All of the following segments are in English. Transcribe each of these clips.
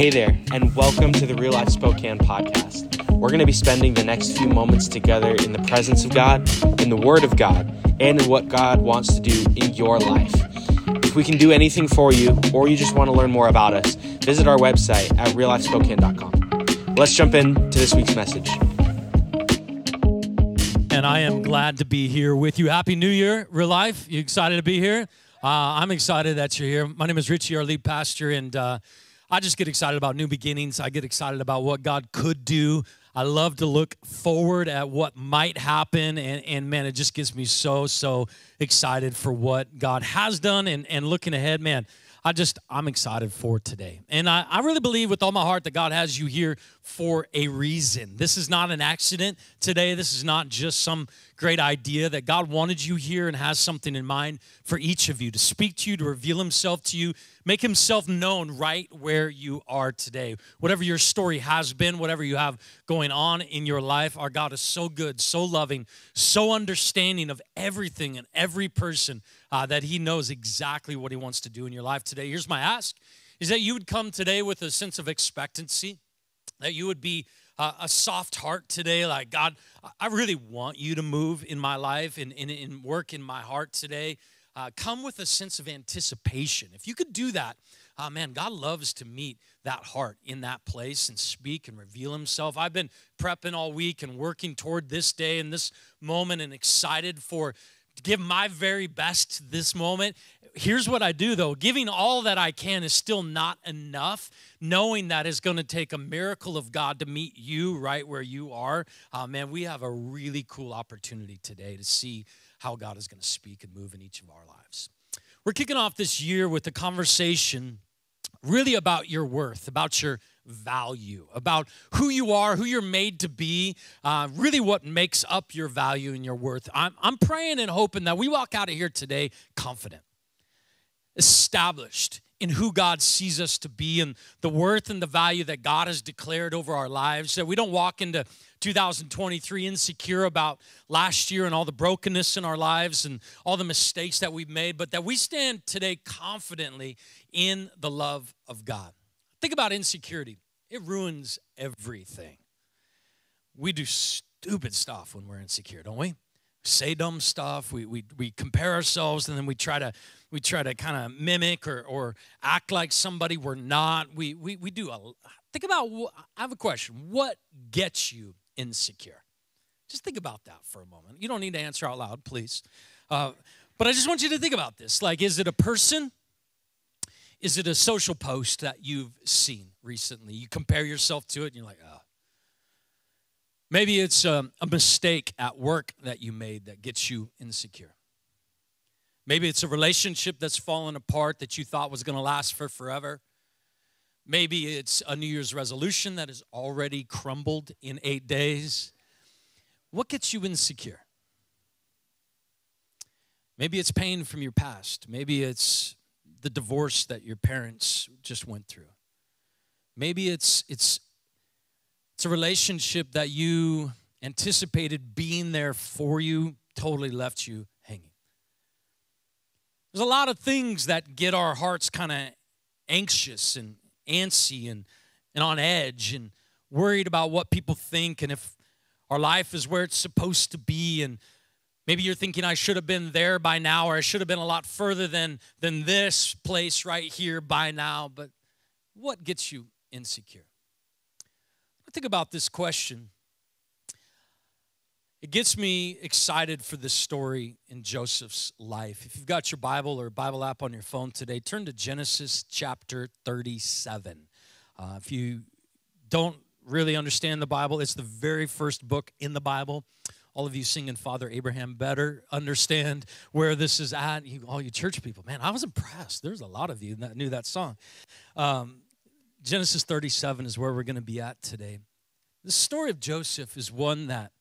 Hey there, and welcome to the Real Life Spokane podcast. We're going to be spending the next few moments together in the presence of God, in the Word of God, and in what God wants to do in your life. If we can do anything for you, or you just want to learn more about us, visit our website at reallifespokane.com. Let's jump into this week's message. And I am glad to be here with you. Happy New Year, Real Life. You excited to be here? Uh, I'm excited that you're here. My name is Richie, our lead pastor, and uh, I just get excited about new beginnings. I get excited about what God could do. I love to look forward at what might happen, and, and man, it just gets me so, so excited for what God has done and, and looking ahead. Man, I just, I'm excited for today. And I, I really believe with all my heart that God has you here for a reason. This is not an accident today. This is not just some great idea that God wanted you here and has something in mind for each of you to speak to you, to reveal Himself to you, make Himself known right where you are today. Whatever your story has been, whatever you have going on in your life, our God is so good, so loving, so understanding of everything and every person uh, that He knows exactly what He wants to do in your life today. Here's my ask is that you would come today with a sense of expectancy, that you would be a soft heart today, like, God, I really want you to move in my life and, and, and work in my heart today. Uh, come with a sense of anticipation. If you could do that, uh, man, God loves to meet that heart in that place and speak and reveal Himself. I've been prepping all week and working toward this day and this moment and excited for to give my very best this moment. Here's what I do though giving all that I can is still not enough. Knowing that is going to take a miracle of God to meet you right where you are. Uh, man, we have a really cool opportunity today to see how God is going to speak and move in each of our lives. We're kicking off this year with a conversation really about your worth, about your value, about who you are, who you're made to be, uh, really what makes up your value and your worth. I'm, I'm praying and hoping that we walk out of here today confident, established in who God sees us to be and the worth and the value that God has declared over our lives. That we don't walk into 2023 insecure about last year and all the brokenness in our lives and all the mistakes that we've made, but that we stand today confidently in the love of God. Think about insecurity, it ruins everything. We do stupid stuff when we're insecure, don't we? Say dumb stuff. We, we, we compare ourselves and then we try to we try to kind of mimic or, or act like somebody we're not. We, we, we do a think about I have a question. What gets you insecure? Just think about that for a moment. You don't need to answer out loud, please. Uh, but I just want you to think about this. Like, is it a person? Is it a social post that you've seen recently? You compare yourself to it and you're like, oh. Maybe it's a, um, a mistake at work that you made that gets you insecure. Maybe it's a relationship that's fallen apart that you thought was going to last for forever. Maybe it's a New Year's resolution that has already crumbled in eight days. What gets you insecure? Maybe it's pain from your past. Maybe it's the divorce that your parents just went through. Maybe it's it's it's a relationship that you anticipated being there for you totally left you hanging. There's a lot of things that get our hearts kind of anxious and antsy and, and on edge and worried about what people think and if our life is where it's supposed to be and Maybe you're thinking I should have been there by now, or I should have been a lot further than, than this place right here by now. But what gets you insecure? I think about this question. It gets me excited for this story in Joseph's life. If you've got your Bible or Bible app on your phone today, turn to Genesis chapter 37. Uh, if you don't really understand the Bible, it's the very first book in the Bible all of you singing Father Abraham better understand where this is at. You, all you church people, man, I was impressed. There's a lot of you that knew that song. Um, Genesis 37 is where we're going to be at today. The story of Joseph is one that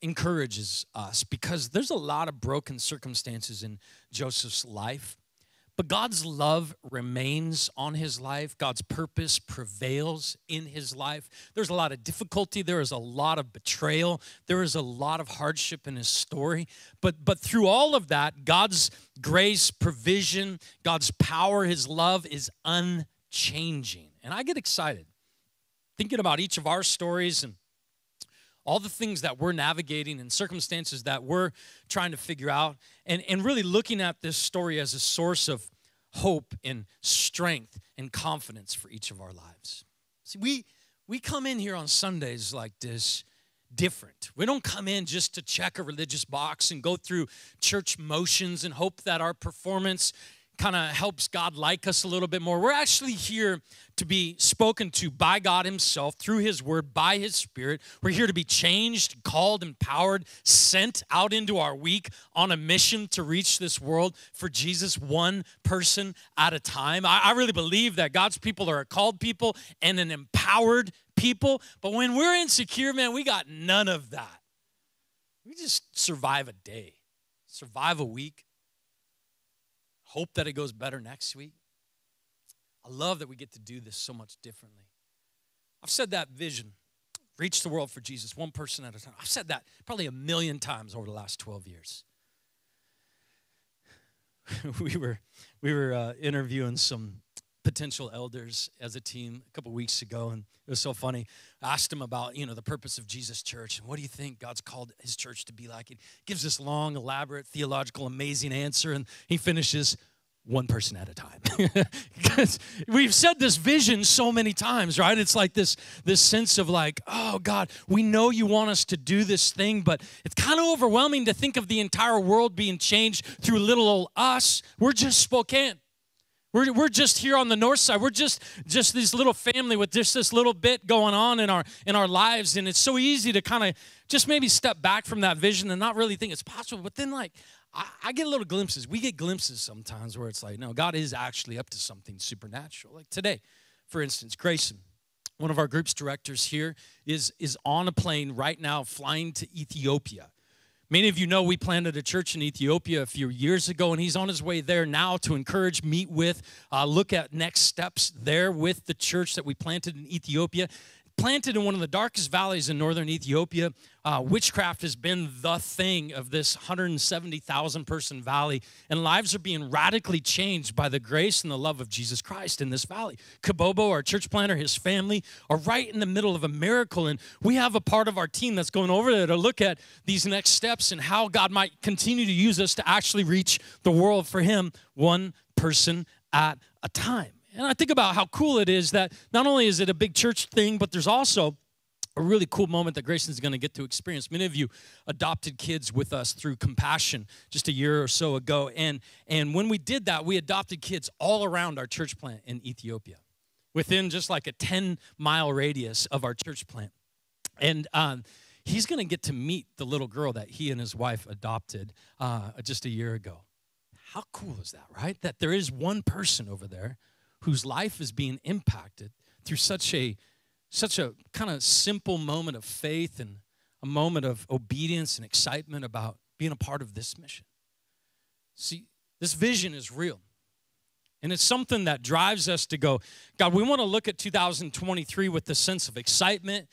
encourages us because there's a lot of broken circumstances in Joseph's life. But God's love remains on his life. God's purpose prevails in his life. There's a lot of difficulty. There is a lot of betrayal. There is a lot of hardship in his story. But, but through all of that, God's grace, provision, God's power, his love is unchanging. And I get excited thinking about each of our stories and all the things that we're navigating and circumstances that we're trying to figure out, and, and really looking at this story as a source of hope and strength and confidence for each of our lives. See, we, we come in here on Sundays like this different. We don't come in just to check a religious box and go through church motions and hope that our performance kind of helps God like us a little bit more. We're actually here to be spoken to by God Himself through His Word, by His Spirit. We're here to be changed, called, empowered, sent out into our week on a mission to reach this world for Jesus, one person at a time. I, I really believe that God's people are a called people and an empowered people. But when we're insecure, man, we got none of that. We just survive a day, survive a week hope that it goes better next week. I love that we get to do this so much differently. I've said that vision, reach the world for Jesus, one person at a time. I've said that probably a million times over the last 12 years. we were, we were uh, interviewing some potential elders as a team a couple weeks ago and it was so funny. I asked him about you know the purpose of jesus church and what do you think god's called his church to be like He gives this long elaborate theological amazing answer and he finishes one person at a time. Because we've said this vision so many times right? It's like this this sense of like oh god we know you want us to do this thing but it's kind of overwhelming to think of the entire world being changed through little old us. We're just spokane we're, we're just here on the north side. We're just just this little family with just this little bit going on in our in our lives. And it's so easy to kind of just maybe step back from that vision and not really think it's possible. But then like I, I get little glimpses. We get glimpses sometimes where it's like, no, God is actually up to something supernatural. Like today, for instance, Grayson, one of our group's directors here, is is on a plane right now flying to Ethiopia Many of you know we planted a church in Ethiopia a few years ago, and he's on his way there now to encourage, meet with, uh, look at next steps there with the church that we planted in Ethiopia planted in one of the darkest valleys in northern Ethiopia. Uh, witchcraft has been the thing of this 170,000 person valley, and lives are being radically changed by the grace and the love of Jesus Christ in this valley. Kabobo, our church planter, his family are right in the middle of a miracle, and we have a part of our team that's going over there to look at these next steps and how God might continue to use us to actually reach the world for Him, one person at a time. And I think about how cool it is that not only is it a big church thing, but there's also a really cool moment that Grayson's going to get to experience. Many of you adopted kids with us through Compassion just a year or so ago. And, and when we did that, we adopted kids all around our church plant in Ethiopia, within just like a 10 mile radius of our church plant. And um, he's going to get to meet the little girl that he and his wife adopted uh, just a year ago. How cool is that, right? That there is one person over there whose life is being impacted through such a such a kind of simple moment of faith and a moment of obedience and excitement about being a part of this mission. See, this vision is real. And it's something that drives us to go, God, we want to look at 2023 with the sense of excitement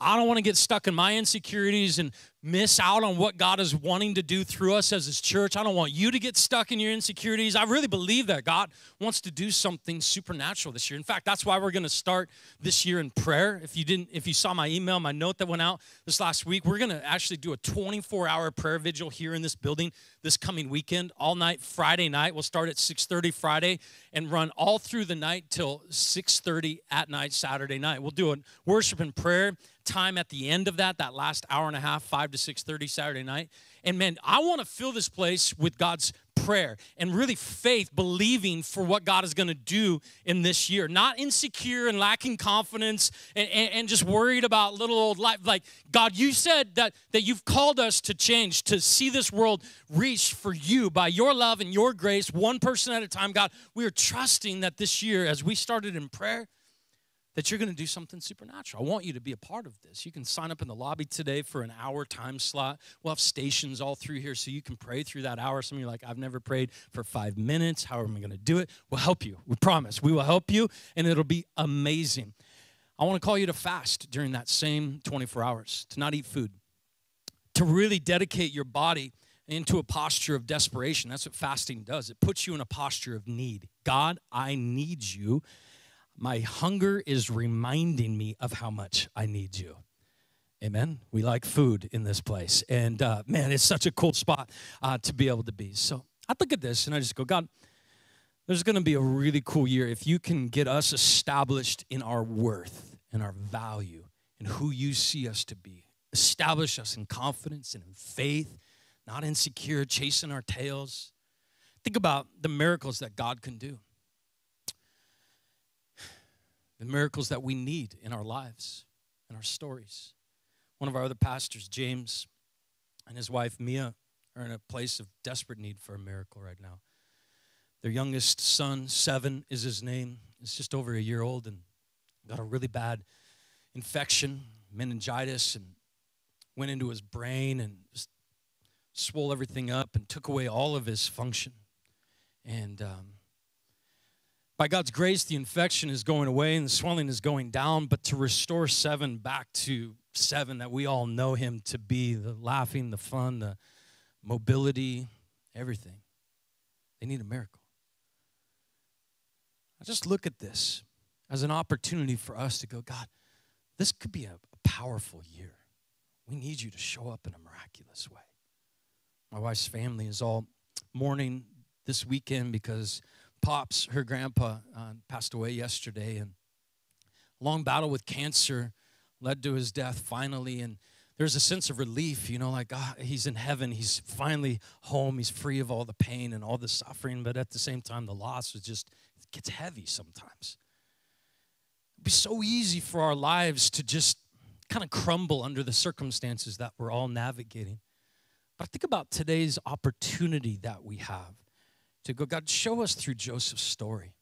I don't want to get stuck in my insecurities and miss out on what God is wanting to do through us as His church. I don't want you to get stuck in your insecurities. I really believe that God wants to do something supernatural this year. In fact, that's why we're going to start this year in prayer. If you didn't, if you saw my email, my note that went out this last week, we're going to actually do a 24-hour prayer vigil here in this building this coming weekend, all night Friday night. We'll start at 6:30 Friday and run all through the night till 6:30 at night Saturday night. We'll do a worship and prayer time at the end of that, that last hour and a half, 5 to 6:30 Saturday night. And man, I want to fill this place with God's prayer and really faith, believing for what God is going to do in this year. Not insecure and lacking confidence and, and, and, just worried about little old life. Like, God, you said that, that you've called us to change, to see this world reach for you by your love and your grace, one person at a time. God, we are trusting that this year, as we started in prayer, that you're going to do something supernatural. I want you to be a part of this. You can sign up in the lobby today for an hour time slot. We'll have stations all through here so you can pray through that hour. Some of you are like, I've never prayed for five minutes. How am I going to do it? We'll help you. We promise. We will help you, and it'll be amazing. I want to call you to fast during that same 24 hours, to not eat food, to really dedicate your body into a posture of desperation. That's what fasting does. It puts you in a posture of need. God, I need you My hunger is reminding me of how much I need you. Amen. We like food in this place. And uh, man, it's such a cool spot uh, to be able to be. So I look at this and I just go, God, there's going to be a really cool year if you can get us established in our worth and our value and who you see us to be. Establish us in confidence and in faith, not insecure, chasing our tails. Think about the miracles that God can do, the miracles that we need in our lives and our stories. One of our other pastors, James, and his wife, Mia, are in a place of desperate need for a miracle right now. Their youngest son, seven is his name, is just over a year old and got a really bad infection, meningitis, and went into his brain and just swole everything up and took away all of his function. And um, by God's grace, the infection is going away and the swelling is going down. But to restore seven back to seven that we all know him to be the laughing, the fun, the mobility, everything they need a miracle. I just look at this as an opportunity for us to go, God, this could be a, powerful year. We need you to show up in a miraculous way. My wife's family is all mourning this weekend because Pops, her grandpa, uh, passed away yesterday, and long battle with cancer led to his death finally. And there's a sense of relief, you know, like ah, he's in heaven, he's finally home, he's free of all the pain and all the suffering. But at the same time, the loss is just it gets heavy sometimes. It'd be so easy for our lives to just kind of crumble under the circumstances that we're all navigating. But I think about today's opportunity that we have to go, God, show us through Joseph's story,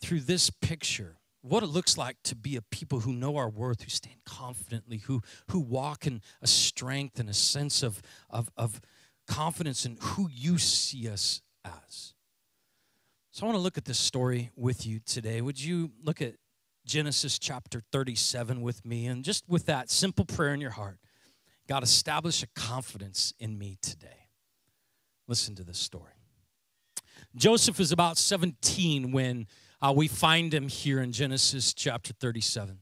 through this picture, what it looks like to be a people who know our worth, who stand confidently, who, who walk in a strength and a sense of, of, of confidence in who you see us as. So I want to look at this story with you today. Would you look at Genesis chapter 37 with me. And just with that simple prayer in your heart, God, establish a confidence in me today. Listen to this story. Joseph is about 17 when uh, we find him here in Genesis chapter 37.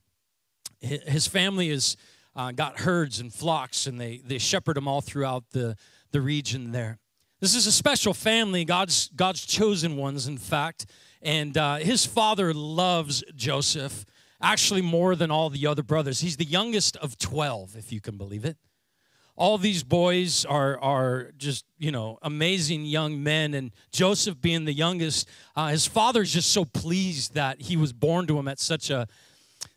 His family has uh, got herds and flocks, and they, they shepherd them all throughout the, the region there. This is a special family, God's, God's chosen ones, in fact. And uh, his father loves Joseph actually more than all the other brothers. He's the youngest of 12, if you can believe it. All these boys are, are just, you know, amazing young men. And Joseph, being the youngest, uh, his father's just so pleased that he was born to him at such a,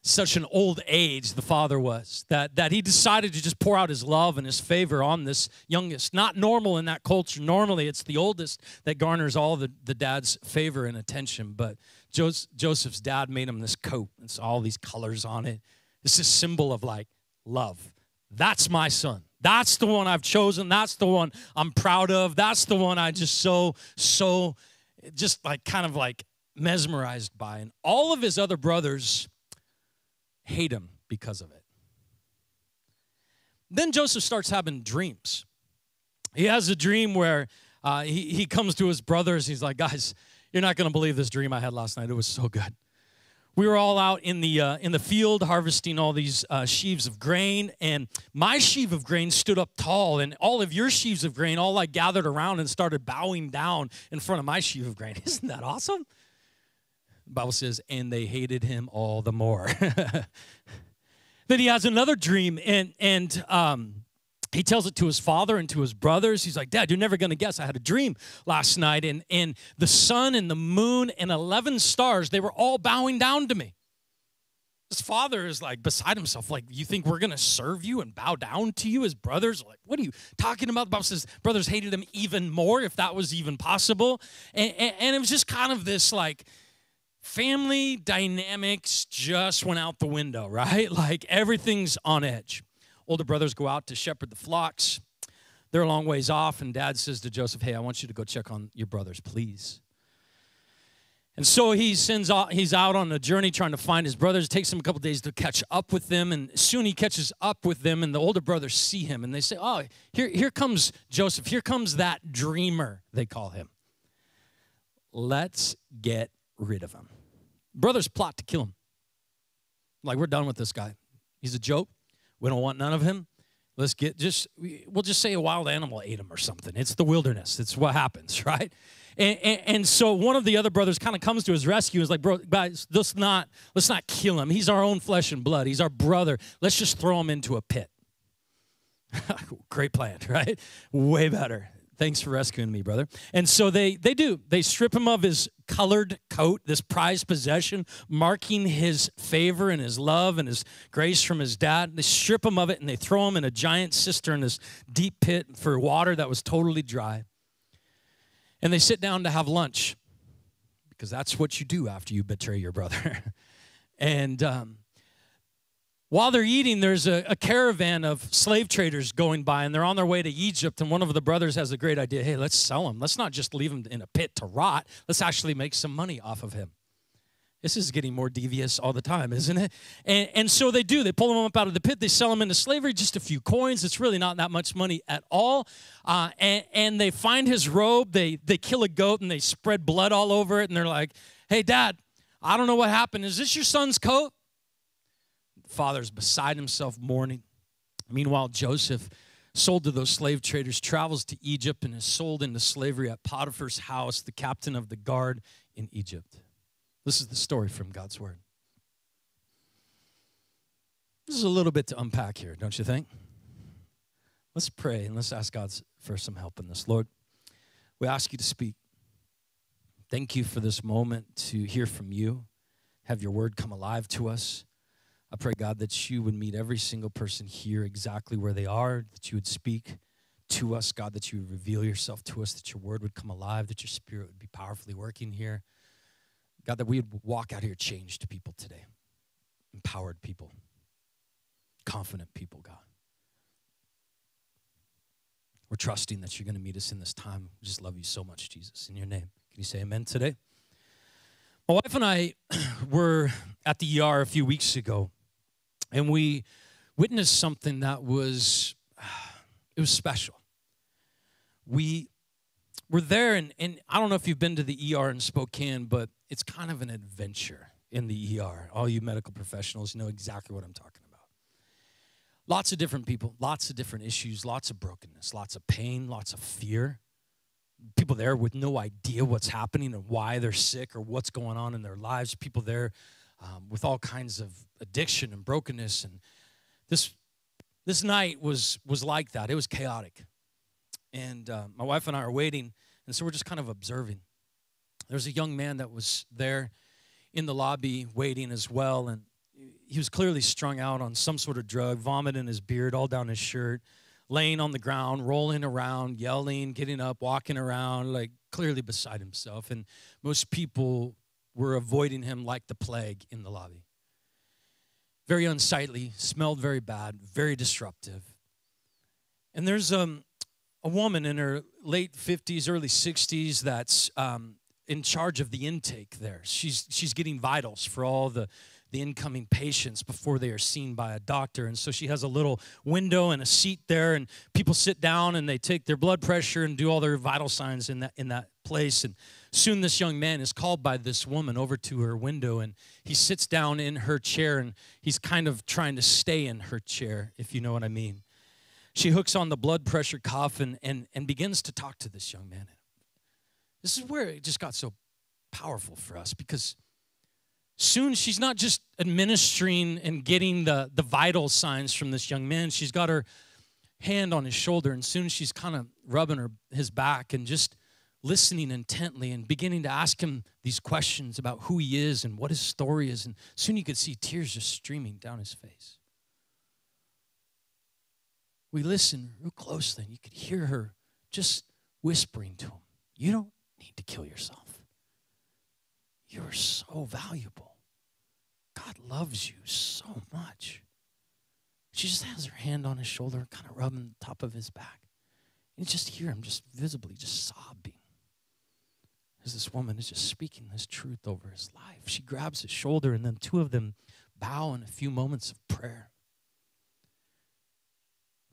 such an old age the father was that that he decided to just pour out his love and his favor on this youngest. Not normal in that culture. Normally it's the oldest that garners all the, the dad's favor and attention. But joseph's dad made him this coat. It's all these colors on it. It's a symbol of like love. That's my son that's the one i've chosen that's the one i'm proud of that's the one i just so so just like kind of like mesmerized by and all of his other brothers hate him because of it. Then Joseph starts having dreams. He has a dream where uh, he, he comes to his brothers. He's like, guys, you're not going to believe this dream I had last night. It was so good. We were all out in the, uh, in the field harvesting all these uh, sheaves of grain, and my sheaf of grain stood up tall, and all of your sheaves of grain all like gathered around and started bowing down in front of my sheaf of grain. Isn't that awesome? The Bible says, and they hated him all the more. then he has another dream, and and um, he tells it to his father and to his brothers. He's like, Dad, you're never gonna guess. I had a dream last night, and and the sun and the moon and eleven stars, they were all bowing down to me. His father is like beside himself, like, you think we're gonna serve you and bow down to you? His brothers like, what are you talking about? The Bible says brothers hated him even more, if that was even possible. And, and, and it was just kind of this like family dynamics just went out the window, right? Like everything's on edge. Older brothers go out to shepherd the flocks. They're a long ways off, and dad says to Joseph, Hey, I want you to go check on your brothers, please. And so he sends out, he's out on a journey trying to find his brothers. It takes him a couple days to catch up with them. And soon he catches up with them, and the older brothers see him and they say, Oh, here, here comes Joseph. Here comes that dreamer, they call him. Let's get rid of him. Brothers plot to kill him. Like, we're done with this guy. He's a joke. We don't want none of him. Let's get just, we'll just say a wild animal ate him or something. It's the wilderness. It's what happens, right? And, and, and so one of the other brothers kind of comes to his rescue and is like, bro, guys, let's not, let's not kill him. He's our own flesh and blood. He's our brother. Let's just throw him into a pit. Great plan, right? Way better. Thanks for rescuing me, brother. And so they they do. They strip him of his colored coat, this prized possession, marking his favor and his love and his grace from his dad. They strip him of it and they throw him in a giant cistern, this deep pit for water that was totally dry. And they sit down to have lunch because that's what you do after you betray your brother. and um, while they're eating, there's a, a, caravan of slave traders going by, and they're on their way to Egypt. And one of the brothers has a great idea hey, let's sell him. Let's not just leave him in a pit to rot, let's actually make some money off of him. This is getting more devious all the time, isn't it? And, and so they do. They pull him up out of the pit. They sell him into slavery, just a few coins. It's really not that much money at all. Uh, and, and they find his robe. They, they kill a goat and they spread blood all over it. And they're like, hey, dad, I don't know what happened. Is this your son's coat? Father's beside himself mourning. Meanwhile, Joseph, sold to those slave traders, travels to Egypt and is sold into slavery at Potiphar's house, the captain of the guard in Egypt. This is the story from God's word. This is a little bit to unpack here, don't you think? Let's pray and let's ask God for some help in this. Lord, we ask you to speak. Thank you for this moment to hear from you, have your word come alive to us. I pray, God, that you would meet every single person here exactly where they are, that you would speak to us, God, that you would reveal yourself to us, that your word would come alive, that your spirit would be powerfully working here. God, that we would walk out here changed people today, empowered people, confident people, God. We're trusting that you're going to meet us in this time. We just love you so much, Jesus. In your name. Can you say amen today? My wife and I were at the ER a few weeks ago and we witnessed something that was it was special. We were there and, and i don't know if you've been to the er in spokane but it's kind of an adventure in the er all you medical professionals know exactly what i'm talking about. Lots of different people lots of different issues lots of brokenness lots of pain lots of fear. People there with no idea what's happening and why they're sick or what's going on in their lives. People there um, with all kinds of addiction and brokenness. And this this night was was like that. It was chaotic, and uh, my wife and I are waiting, and so we're just kind of observing. There's a young man that was there in the lobby waiting as well, and he was clearly strung out on some sort of drug, vomit in his beard, all down his shirt, laying on the ground, rolling around, yelling, getting up, walking around, like clearly beside himself. And most people were avoiding him like the plague in the lobby. Very unsightly, smelled very bad, very disruptive. And there's um, a woman in her late 50s, early 60s that's um, in charge of the intake there. She's, she's getting vitals for all the the incoming patients before they are seen by a doctor. And so she has a little window and a seat there, and people sit down and they take their blood pressure and do all their vital signs in that, in that place. And soon this young man is called by this woman over to her window, and he sits down in her chair, and he's kind of trying to stay in her chair, if you know what I mean. She hooks on the blood pressure cuff and, and, and begins to talk to this young man. This is where it just got so powerful for us because soon she's not just administering and getting the, the vital signs from this young man. She's got her hand on his shoulder, and soon she's kind of rubbing her, his back and just listening intently and beginning to ask him these questions about who he is and what his story is. And soon you could see tears just streaming down his face. We listened real closely, and you could hear her just whispering to him, You don't need to kill yourself. You're so valuable. God loves you so much. She just has her hand on his shoulder, kind of rubbing the top of his back. You just hear him just visibly just sobbing as this woman is just speaking this truth over his life. She grabs his shoulder, and then two of them bow in a few moments of prayer.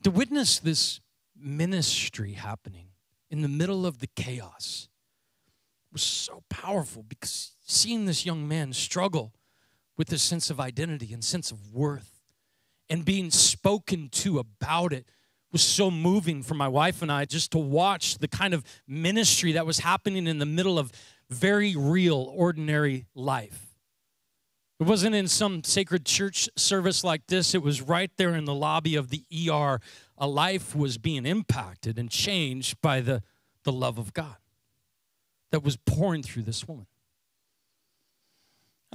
To witness this ministry happening in the middle of the chaos was so powerful because seeing this young man struggle with this sense of identity and sense of worth and being spoken to about it was so moving for my wife and I just to watch the kind of ministry that was happening in the middle of very real, ordinary life. It wasn't in some sacred church service like this, it was right there in the lobby of the ER. A life was being impacted and changed by the, the love of God that was pouring through this woman.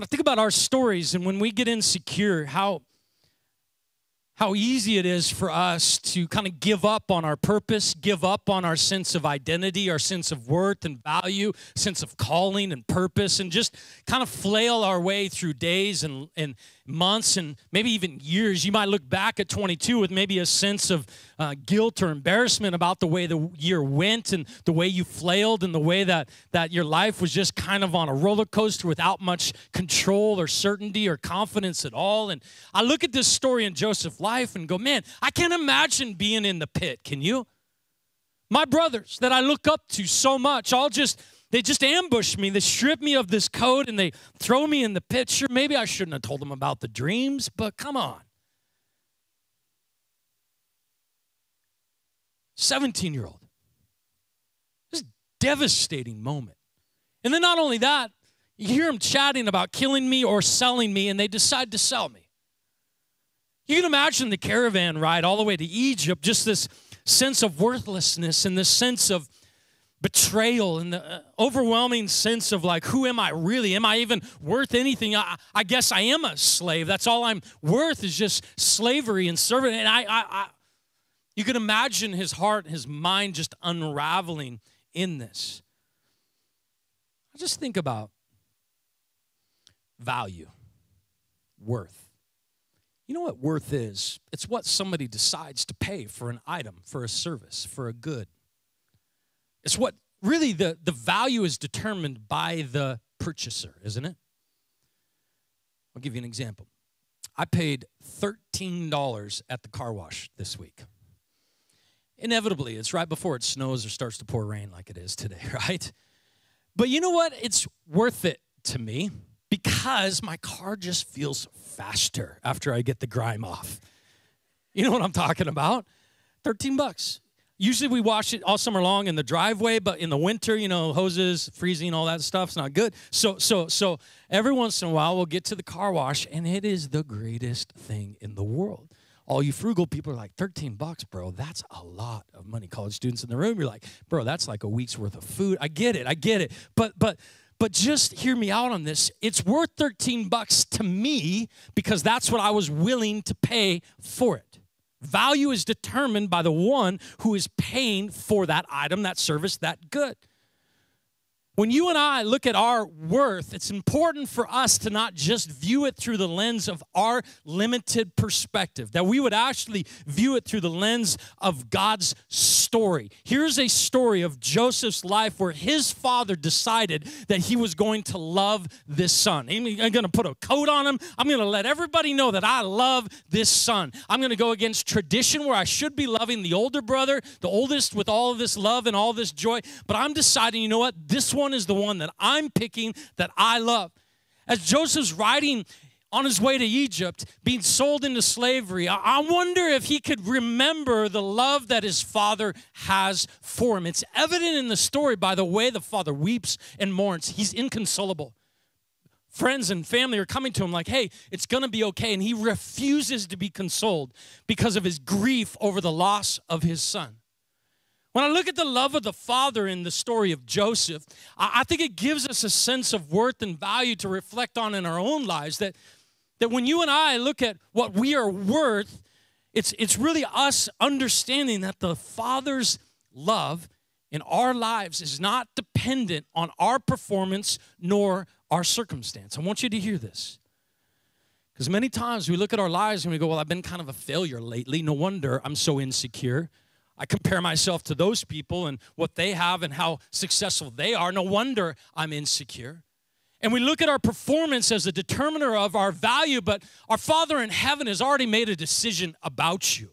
And I think about our stories, and when we get insecure, how how easy it is for us to kind of give up on our purpose, give up on our sense of identity, our sense of worth and value, sense of calling and purpose, and just kind of flail our way through days and, and months and maybe even years. You might look back at 22 with maybe a sense of uh, guilt or embarrassment about the way the year went and the way you flailed and the way that, that your life was just kind of on a roller coaster without much control or certainty or confidence at all. And I look at this story in Joseph's life and go, man, I can't imagine being in the pit. Can you? My brothers that I look up to so much, all just they just ambush me. They strip me of this coat and they throw me in the pit. Sure, maybe I shouldn't have told them about the dreams, but come on. 17 year old. This devastating moment. And then not only that, you hear them chatting about killing me or selling me, and they decide to sell me. You can imagine the caravan ride all the way to Egypt, just this sense of worthlessness and this sense of betrayal and the uh, overwhelming sense of like who am i really? Am i even worth anything? I, I, guess i am a slave. That's all i'm worth is just slavery and serving. And I, I, I you can imagine his heart his mind just unraveling in this. I just think about value worth. You know what worth is? It's what somebody decides to pay for an item for a service for a good it's what really the, the value is determined by the purchaser, isn't it? I'll give you an example. I paid $13 at the car wash this week. Inevitably, it's right before it snows or starts to pour rain like it is today, right? But you know what? It's worth it to me because my car just feels faster after I get the grime off. You know what I'm talking about? 13 bucks. Usually we wash it all summer long in the driveway, but in the winter, you know, hoses, freezing, all that stuff's not good. So, so, so every once in a while we'll get to the car wash, and it is the greatest thing in the world. All you frugal people are like, 13 bucks, bro, that's a lot of money. College students in the room, you're like, bro, that's like a week's worth of food. I get it, I get it. But but but just hear me out on this. It's worth 13 bucks to me because that's what I was willing to pay for it. Value is determined by the one who is paying for that item, that service, that good. When you and I look at our worth, it's important for us to not just view it through the lens of our limited perspective, that we would actually view it through the lens of God's story. Here's a story of Joseph's life where his father decided that he was going to love this son. I'm going to put a coat on him. I'm going to let everybody know that I love this son. I'm going to go against tradition where I should be loving the older brother, the oldest with all of this love and all this joy, but I'm deciding, you know what? This one one is the one that I'm picking that I love. As Joseph's riding on his way to Egypt, being sold into slavery, I wonder if he could remember the love that his father has for him. It's evident in the story by the way the father weeps and mourns. He's inconsolable. Friends and family are coming to him like, hey, it's gonna be okay. And he refuses to be consoled because of his grief over the loss of his son. When I look at the love of the Father in the story of Joseph, I think it gives us a sense of worth and value to reflect on in our own lives. That, that when you and I look at what we are worth, it's, it's really us understanding that the Father's love in our lives is not dependent on our performance nor our circumstance. I want you to hear this. Because many times we look at our lives and we go, Well, I've been kind of a failure lately. No wonder I'm so insecure. I compare myself to those people and what they have and how successful they are. No wonder I'm insecure. And we look at our performance as a determiner of our value, but our Father in heaven has already made a decision about you.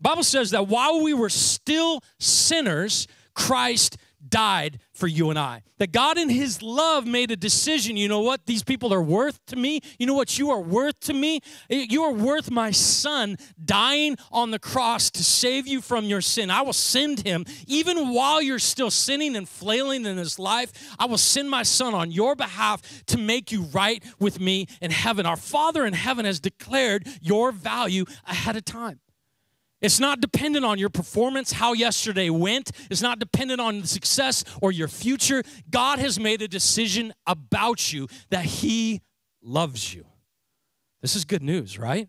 Bible says that while we were still sinners, Christ died for you and I. That God, in His love, made a decision. You know what? These people are worth to me. You know what? You are worth to me. You are worth my son dying on the cross to save you from your sin. I will send him, even while you're still sinning and flailing in his life, I will send my son on your behalf to make you right with me in heaven. Our Father in heaven has declared your value ahead of time. It's not dependent on your performance, how yesterday went. It's not dependent on the success or your future. God has made a decision about you that He loves you. This is good news, right?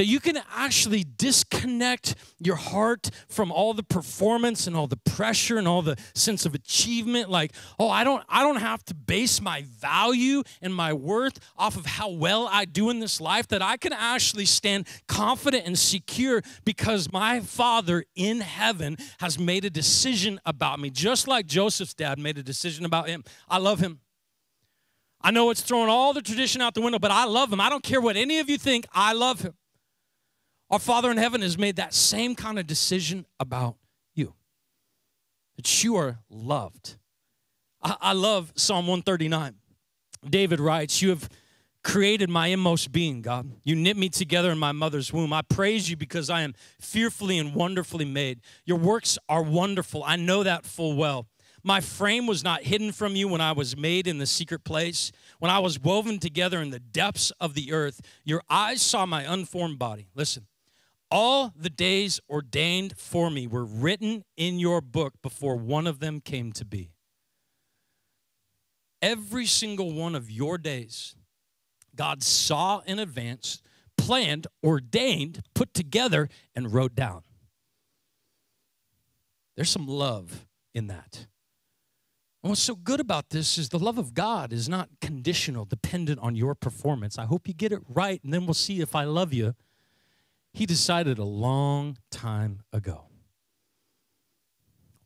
That you can actually disconnect your heart from all the performance and all the pressure and all the sense of achievement like oh i don't i don't have to base my value and my worth off of how well i do in this life that i can actually stand confident and secure because my father in heaven has made a decision about me just like joseph's dad made a decision about him i love him I know it's throwing all the tradition out the window, but I love him. I don't care what any of you think. I love him. Our Father in heaven has made that same kind of decision about you. That you are loved. I, I love Psalm 139. David writes, You have created my inmost being, God. You knit me together in my mother's womb. I praise you because I am fearfully and wonderfully made. Your works are wonderful. I know that full well. My frame was not hidden from you when I was made in the secret place, when I was woven together in the depths of the earth. Your eyes saw my unformed body. Listen, all the days ordained for me were written in your book before one of them came to be. Every single one of your days, God saw in advance, planned, ordained, put together, and wrote down. There's some love in that. And what's so good about this is the love of God is not conditional, dependent on your performance. I hope you get it right, and then we'll see if I love you he decided a long time ago.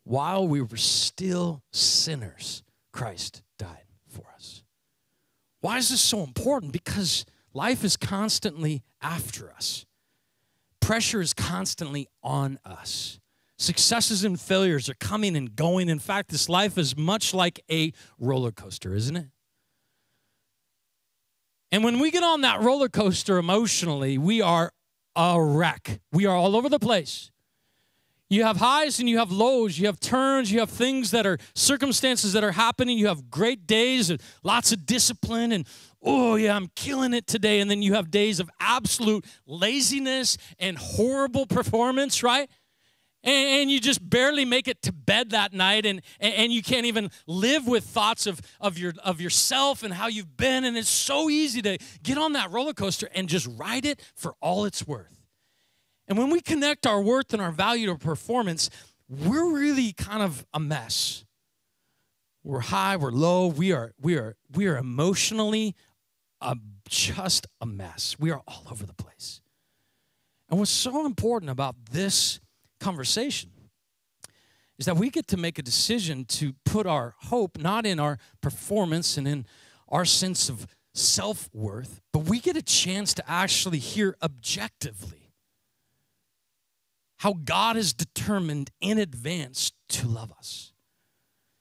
While we were still sinners, Christ died for us. Why is this so important? Because life is constantly after us, pressure is constantly on us. Successes and failures are coming and going. In fact, this life is much like a roller coaster, isn't it? And when we get on that roller coaster emotionally, we are a wreck. We are all over the place. You have highs and you have lows. You have turns. You have things that are circumstances that are happening. You have great days and lots of discipline and, oh, yeah, I'm killing it today. And then you have days of absolute laziness and horrible performance, right? And, you just barely make it to bed that night and, and you can't even live with thoughts of, of, your, of yourself and how you've been. And it's so easy to get on that roller coaster and just ride it for all it's worth. And when we connect our worth and our value to performance we're really kind of a mess. We're high we're low we are we are we are emotionally a, just a mess. We are all over the place. And what's so important about this conversation is that we get to make a decision to put our hope not in our performance and in our sense of self worth, but we get a chance to actually hear objectively how God is determined in advance to love us.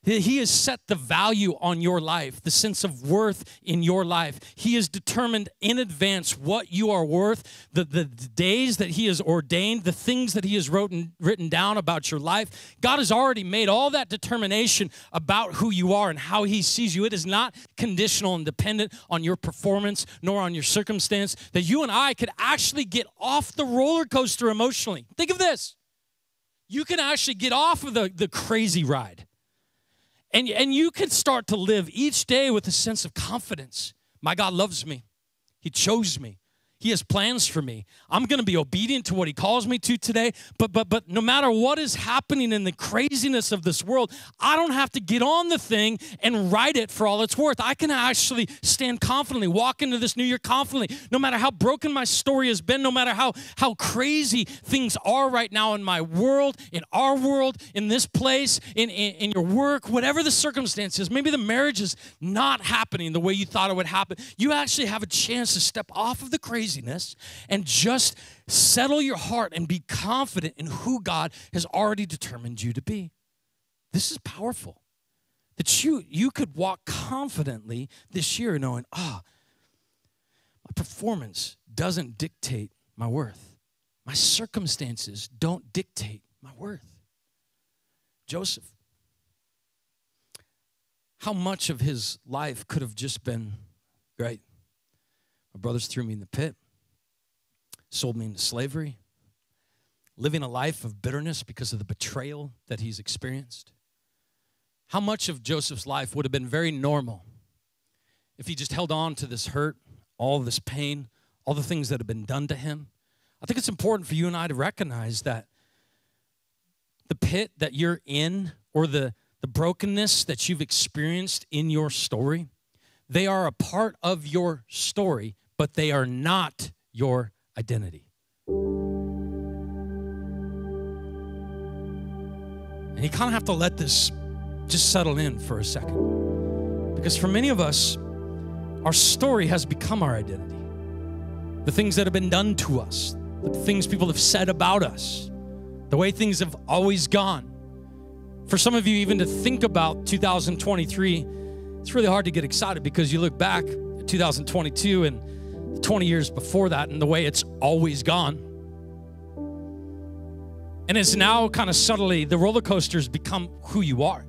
He has set the value on your life, the sense of worth in your life. He has determined in advance what you are worth, the, the days that He has ordained, the things that He has written, written down about your life. God has already made all that determination about who you are and how He sees you. It is not conditional and dependent on your performance nor on your circumstance, that you and I could actually get off the roller coaster emotionally. Think of this you can actually get off of the, the crazy ride and, and you can start to live each day with a sense of confidence. My God loves me. He chose me. He has plans for me. I'm going to be obedient to what he calls me to today. But but but no matter what is happening in the craziness of this world, I don't have to get on the thing and write it for all it's worth. I can actually stand confidently, walk into this new year confidently. No matter how broken my story has been, no matter how how crazy things are right now in my world, in our world, in this place, in in, in your work, whatever the circumstances, maybe the marriage is not happening the way you thought it would happen. You actually have a chance to step off of the crazy craziness and just settle your heart and be confident in who God has already determined you to be. This is powerful. That you you could walk confidently this year knowing, ah, oh, my performance doesn't dictate my worth. My circumstances don't dictate my worth. Joseph, how much of his life could have just been great? My brothers threw me in the pit, sold me into slavery, living a life of bitterness because of the betrayal that he's experienced. How much of Joseph's life would have been very normal if he just held on to this hurt, all this pain, all the things that have been done to him? I think it's important for you and I to recognize that the pit that you're in or the, the brokenness that you've experienced in your story, they are a part of your story, but they are not your identity. And you kind of have to let this just settle in for a second. Because for many of us, our story has become our identity. The things that have been done to us, the things people have said about us, the way things have always gone. For some of you, even to think about 2023, it's really hard to get excited because you look back at 2022 and 20 years before that and the way it's always gone. And it's now kind of subtly, the roller coasters become who you are.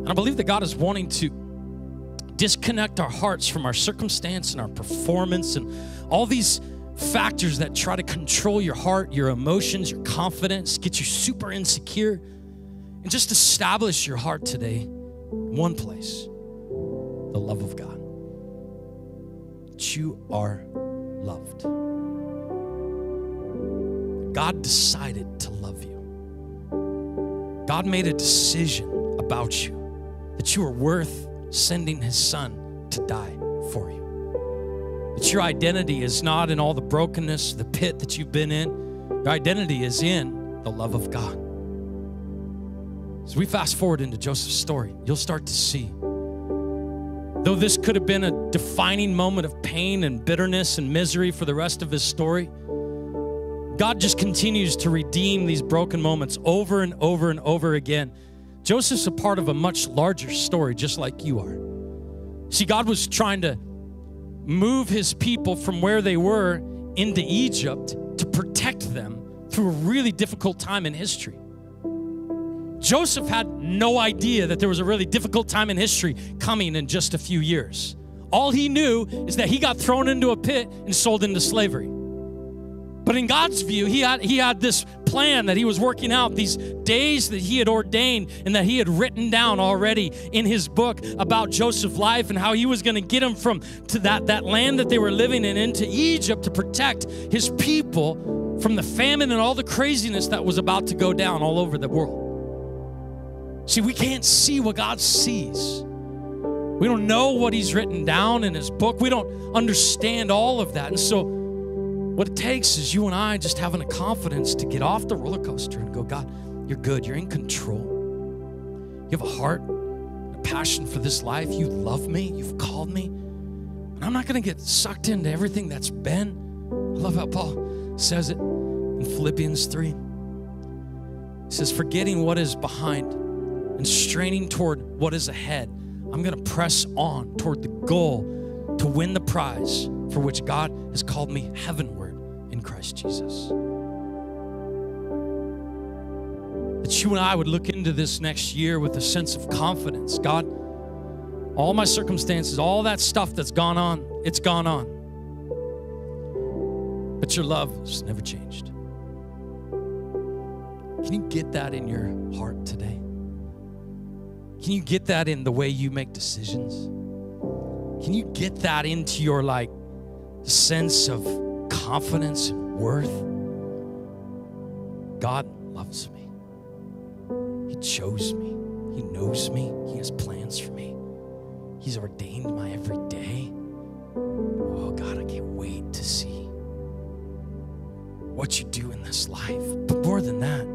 And I believe that God is wanting to disconnect our hearts from our circumstance and our performance and all these factors that try to control your heart, your emotions, your confidence, get you super insecure, and just establish your heart today in one place the love of God. That you are loved. God decided to love you. God made a decision about you that you are worth sending his son to die for you. That your identity is not in all the brokenness, the pit that you've been in. Your identity is in the love of God. As we fast forward into Joseph's story, you'll start to see. Though this could have been a defining moment of pain and bitterness and misery for the rest of his story, God just continues to redeem these broken moments over and over and over again. Joseph's a part of a much larger story, just like you are. See, God was trying to move his people from where they were into Egypt to protect them through a really difficult time in history. Joseph had no idea that there was a really difficult time in history coming in just a few years. All he knew is that he got thrown into a pit and sold into slavery. But in God's view, he had, he had this plan that he was working out, these days that he had ordained and that he had written down already in his book about Joseph's life and how he was going to get him from to that, that land that they were living in into Egypt to protect his people from the famine and all the craziness that was about to go down all over the world. See, we can't see what God sees. We don't know what he's written down in his book. We don't understand all of that. And so what it takes is you and I just having a confidence to get off the roller coaster and go, God, you're good. You're in control. You have a heart, a passion for this life. You love me. You've called me. And I'm not going to get sucked into everything that's been. I love how Paul says it in Philippians 3. He says, forgetting what is behind and straining toward what is ahead, I'm going to press on toward the goal to win the prize for which God has called me heavenward in Christ Jesus. That you and I would look into this next year with a sense of confidence. God, all my circumstances, all that stuff that's gone on, it's gone on. But your love has never changed. Can you get that in your heart today? Can you get that in the way you make decisions? Can you get that into your like sense of confidence and worth. God loves me. He chose me. He knows me. He has plans for me. He's ordained my every day. Oh, God, I can't wait to see what you do in this life. But more than that,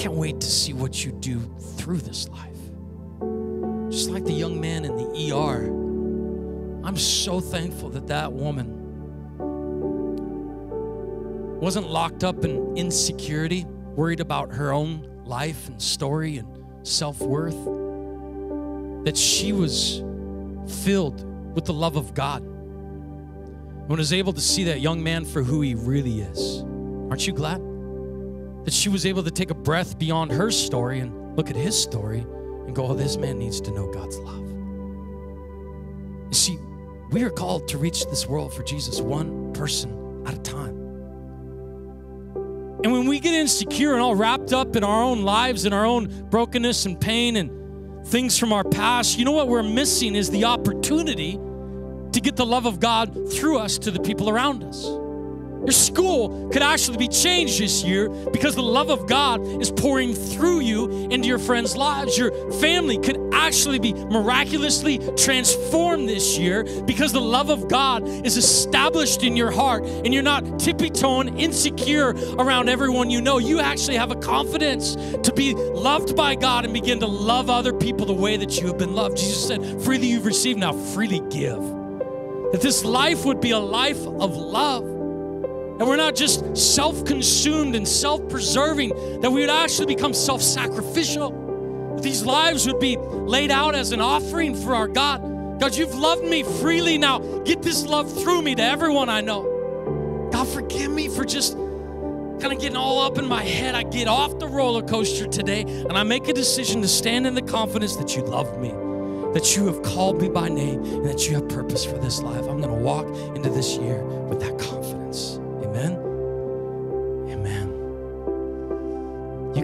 can't wait to see what you do through this life. Just like the young man in the ER, I'm so thankful that that woman wasn't locked up in insecurity, worried about her own life and story and self worth, that she was filled with the love of God and was able to see that young man for who he really is. Aren't you glad? That she was able to take a breath beyond her story and look at his story and go, oh, this man needs to know God's love. You see, we are called to reach this world for Jesus one person at a time. And when we get insecure and all wrapped up in our own lives and our own brokenness and pain and things from our past, you know what we're missing is the opportunity to get the love of God through us to the people around us. Your school could actually be changed this year because the love of God is pouring through you into your friends' lives. Your family could actually be miraculously transformed this year because the love of God is established in your heart and you're not tippy toeing insecure around everyone you know. You actually have a confidence to be loved by God and begin to love other people the way that you have been loved. Jesus said, Freely you've received, now freely give. That this life would be a life of love and we're not just self consumed and self preserving, that we would actually become self sacrificial. These lives would be laid out as an offering for our God. God, you've loved me freely now. Get this love through me to everyone I know. God, forgive me for just kind of getting all up in my head. I get off the roller coaster today and I make a decision to stand in the confidence that you love me, that you have called me by name, and that you have purpose for this life. I'm going to walk into this year with that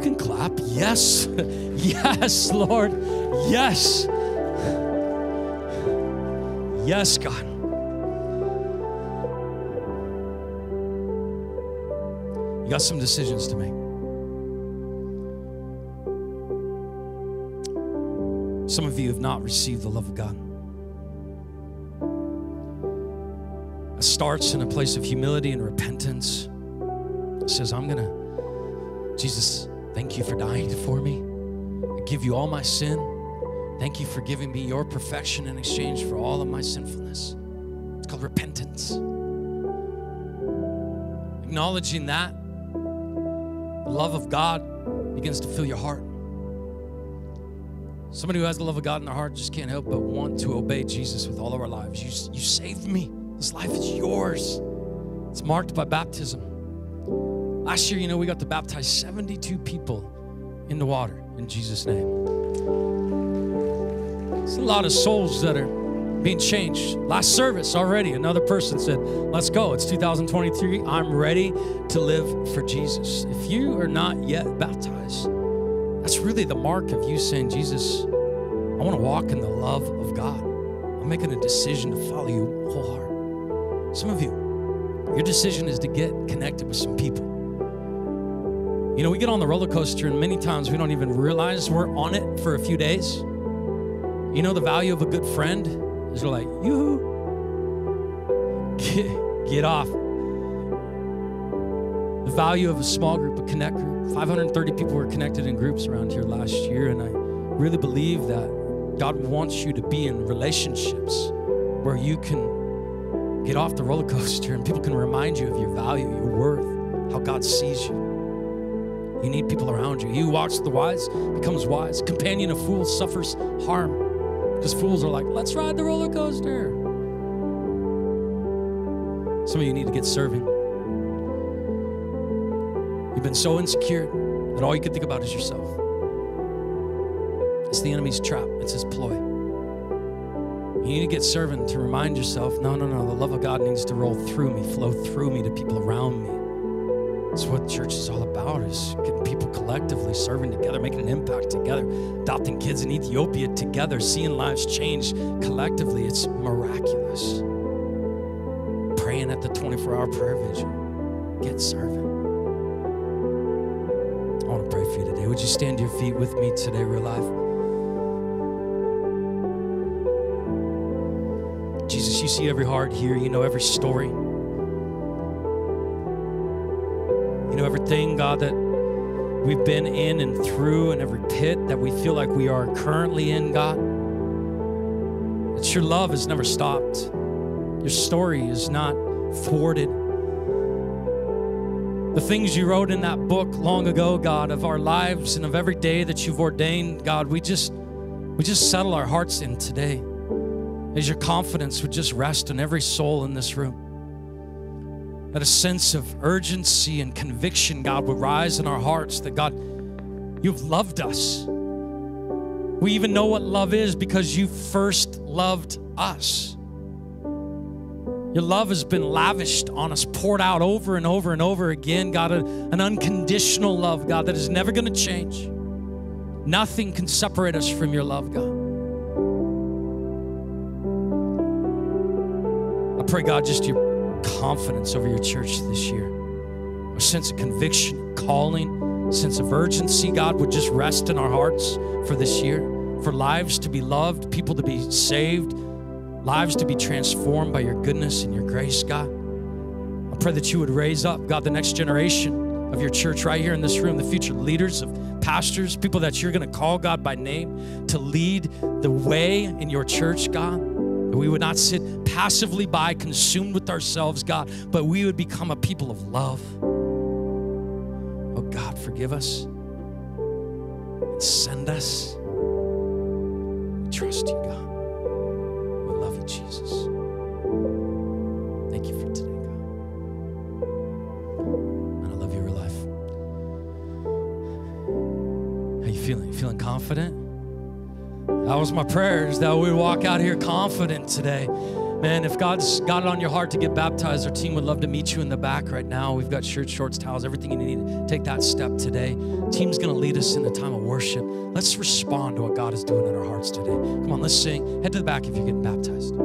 can clap. Yes. yes, Lord. Yes. Yes, God. You got some decisions to make. Some of you have not received the love of God. It starts in a place of humility and repentance. It says, I'm going to, Jesus, thank you for dying for me. I give you all my sin. Thank you for giving me your perfection in exchange for all of my sinfulness. It's called repentance. Acknowledging that, the love of God begins to fill your heart. Somebody who has the love of God in their heart just can't help but want to obey Jesus with all of our lives. You, you saved me. This life is yours. It's marked by baptism. Last year, you know, we got to baptize 72 people in the water in Jesus' name. It's a lot of souls that are being changed. Last service already, another person said, Let's go. It's 2023. I'm ready to live for Jesus. If you are not yet baptized, that's really the mark of you saying, Jesus, I want to walk in the love of God. I'm making a decision to follow you wholeheartedly. Some of you, your decision is to get connected with some people. You know, we get on the roller coaster, and many times we don't even realize we're on it for a few days. You know, the value of a good friend is like, you get, get off. The value of a small group, a connect group. 530 people were connected in groups around here last year, and I really believe that God wants you to be in relationships where you can get off the roller coaster and people can remind you of your value, your worth, how God sees you. You need people around you. He who with the wise becomes wise. Companion of fools suffers harm. Because fools are like, let's ride the roller coaster. Some of you need to get serving. You've been so insecure that all you can think about is yourself. It's the enemy's trap, it's his ploy. You need to get serving to remind yourself no, no, no, the love of God needs to roll through me, flow through me to people around me. That's what church is all about is getting people collectively serving together, making an impact together, adopting kids in Ethiopia together, seeing lives change collectively. It's miraculous. Praying at the 24 hour prayer vigil. Get serving. I want to pray for you today. Would you stand to your feet with me today, real life? Jesus, you see every heart here. You know every story. Everything, God, that we've been in and through, and every pit that we feel like we are currently in, God. That your love has never stopped. Your story is not thwarted. The things you wrote in that book long ago, God, of our lives and of every day that you've ordained, God, we just we just settle our hearts in today. As your confidence would just rest in every soul in this room. That a sense of urgency and conviction, God, would rise in our hearts that God, you've loved us. We even know what love is because you first loved us. Your love has been lavished on us, poured out over and over and over again. God, an unconditional love, God, that is never going to change. Nothing can separate us from your love, God. I pray, God, just your confidence over your church this year. A sense of conviction, calling, sense of urgency, God, would just rest in our hearts for this year, for lives to be loved, people to be saved lives to be transformed by your goodness and your grace, God. I pray that you would raise up, God, the next generation of your church right here in this room, the future leaders of pastors, people that you're going to call, God, by name to lead the way in your church, God. We would not sit passively by, consumed with ourselves, God, but we would become a people of love. Oh, God, forgive us and send us. We trust you, God. We love you, Jesus. Thank you for today, God. And I love you, real life. How you feeling? You feeling confident? That was my prayers that we walk out here confident today. Man, if God's got it on your heart to get baptized, our team would love to meet you in the back right now. We've got shirts, shorts, towels, everything you need. Take that step today. Team's going to lead us in a time of worship. Let's respond to what God is doing in our hearts today. Come on, let's sing. Head to the back if you're getting baptized.